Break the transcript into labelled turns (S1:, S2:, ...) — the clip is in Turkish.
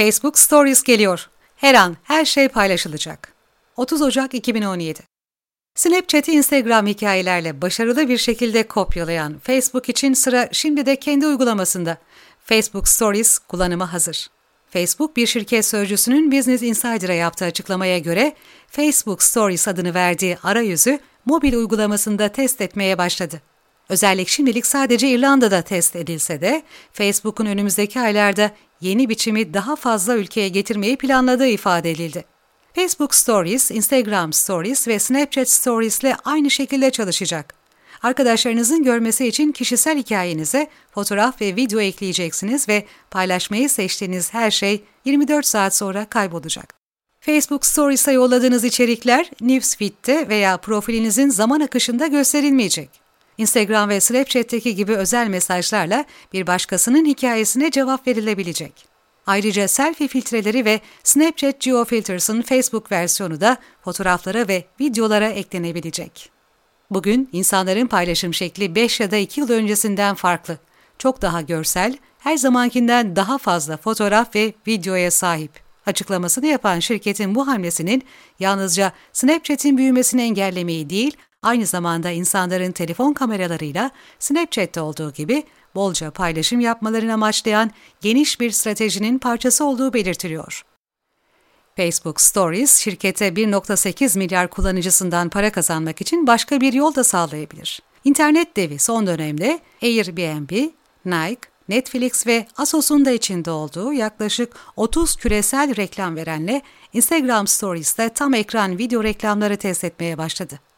S1: Facebook Stories geliyor. Her an her şey paylaşılacak. 30 Ocak 2017 Snapchat'i Instagram hikayelerle başarılı bir şekilde kopyalayan Facebook için sıra şimdi de kendi uygulamasında. Facebook Stories kullanıma hazır. Facebook bir şirket sözcüsünün Business Insider'a yaptığı açıklamaya göre Facebook Stories adını verdiği arayüzü mobil uygulamasında test etmeye başladı. Özellik şimdilik sadece İrlanda'da test edilse de Facebook'un önümüzdeki aylarda yeni biçimi daha fazla ülkeye getirmeyi planladığı ifade edildi. Facebook Stories, Instagram Stories ve Snapchat Stories ile aynı şekilde çalışacak. Arkadaşlarınızın görmesi için kişisel hikayenize fotoğraf ve video ekleyeceksiniz ve paylaşmayı seçtiğiniz her şey 24 saat sonra kaybolacak. Facebook Stories'a yolladığınız içerikler Newsfeed'te veya profilinizin zaman akışında gösterilmeyecek. Instagram ve Snapchat'teki gibi özel mesajlarla bir başkasının hikayesine cevap verilebilecek. Ayrıca selfie filtreleri ve Snapchat GeoFilters'ın Facebook versiyonu da fotoğraflara ve videolara eklenebilecek. Bugün insanların paylaşım şekli 5 ya da 2 yıl öncesinden farklı. Çok daha görsel, her zamankinden daha fazla fotoğraf ve videoya sahip. Açıklamasını yapan şirketin bu hamlesinin yalnızca Snapchat'in büyümesini engellemeyi değil, aynı zamanda insanların telefon kameralarıyla Snapchat'te olduğu gibi bolca paylaşım yapmalarını amaçlayan geniş bir stratejinin parçası olduğu belirtiliyor. Facebook Stories, şirkete 1.8 milyar kullanıcısından para kazanmak için başka bir yol da sağlayabilir. İnternet devi son dönemde Airbnb, Nike, Netflix ve Asos'un da içinde olduğu yaklaşık 30 küresel reklam verenle Instagram Stories'te tam ekran video reklamları test etmeye başladı.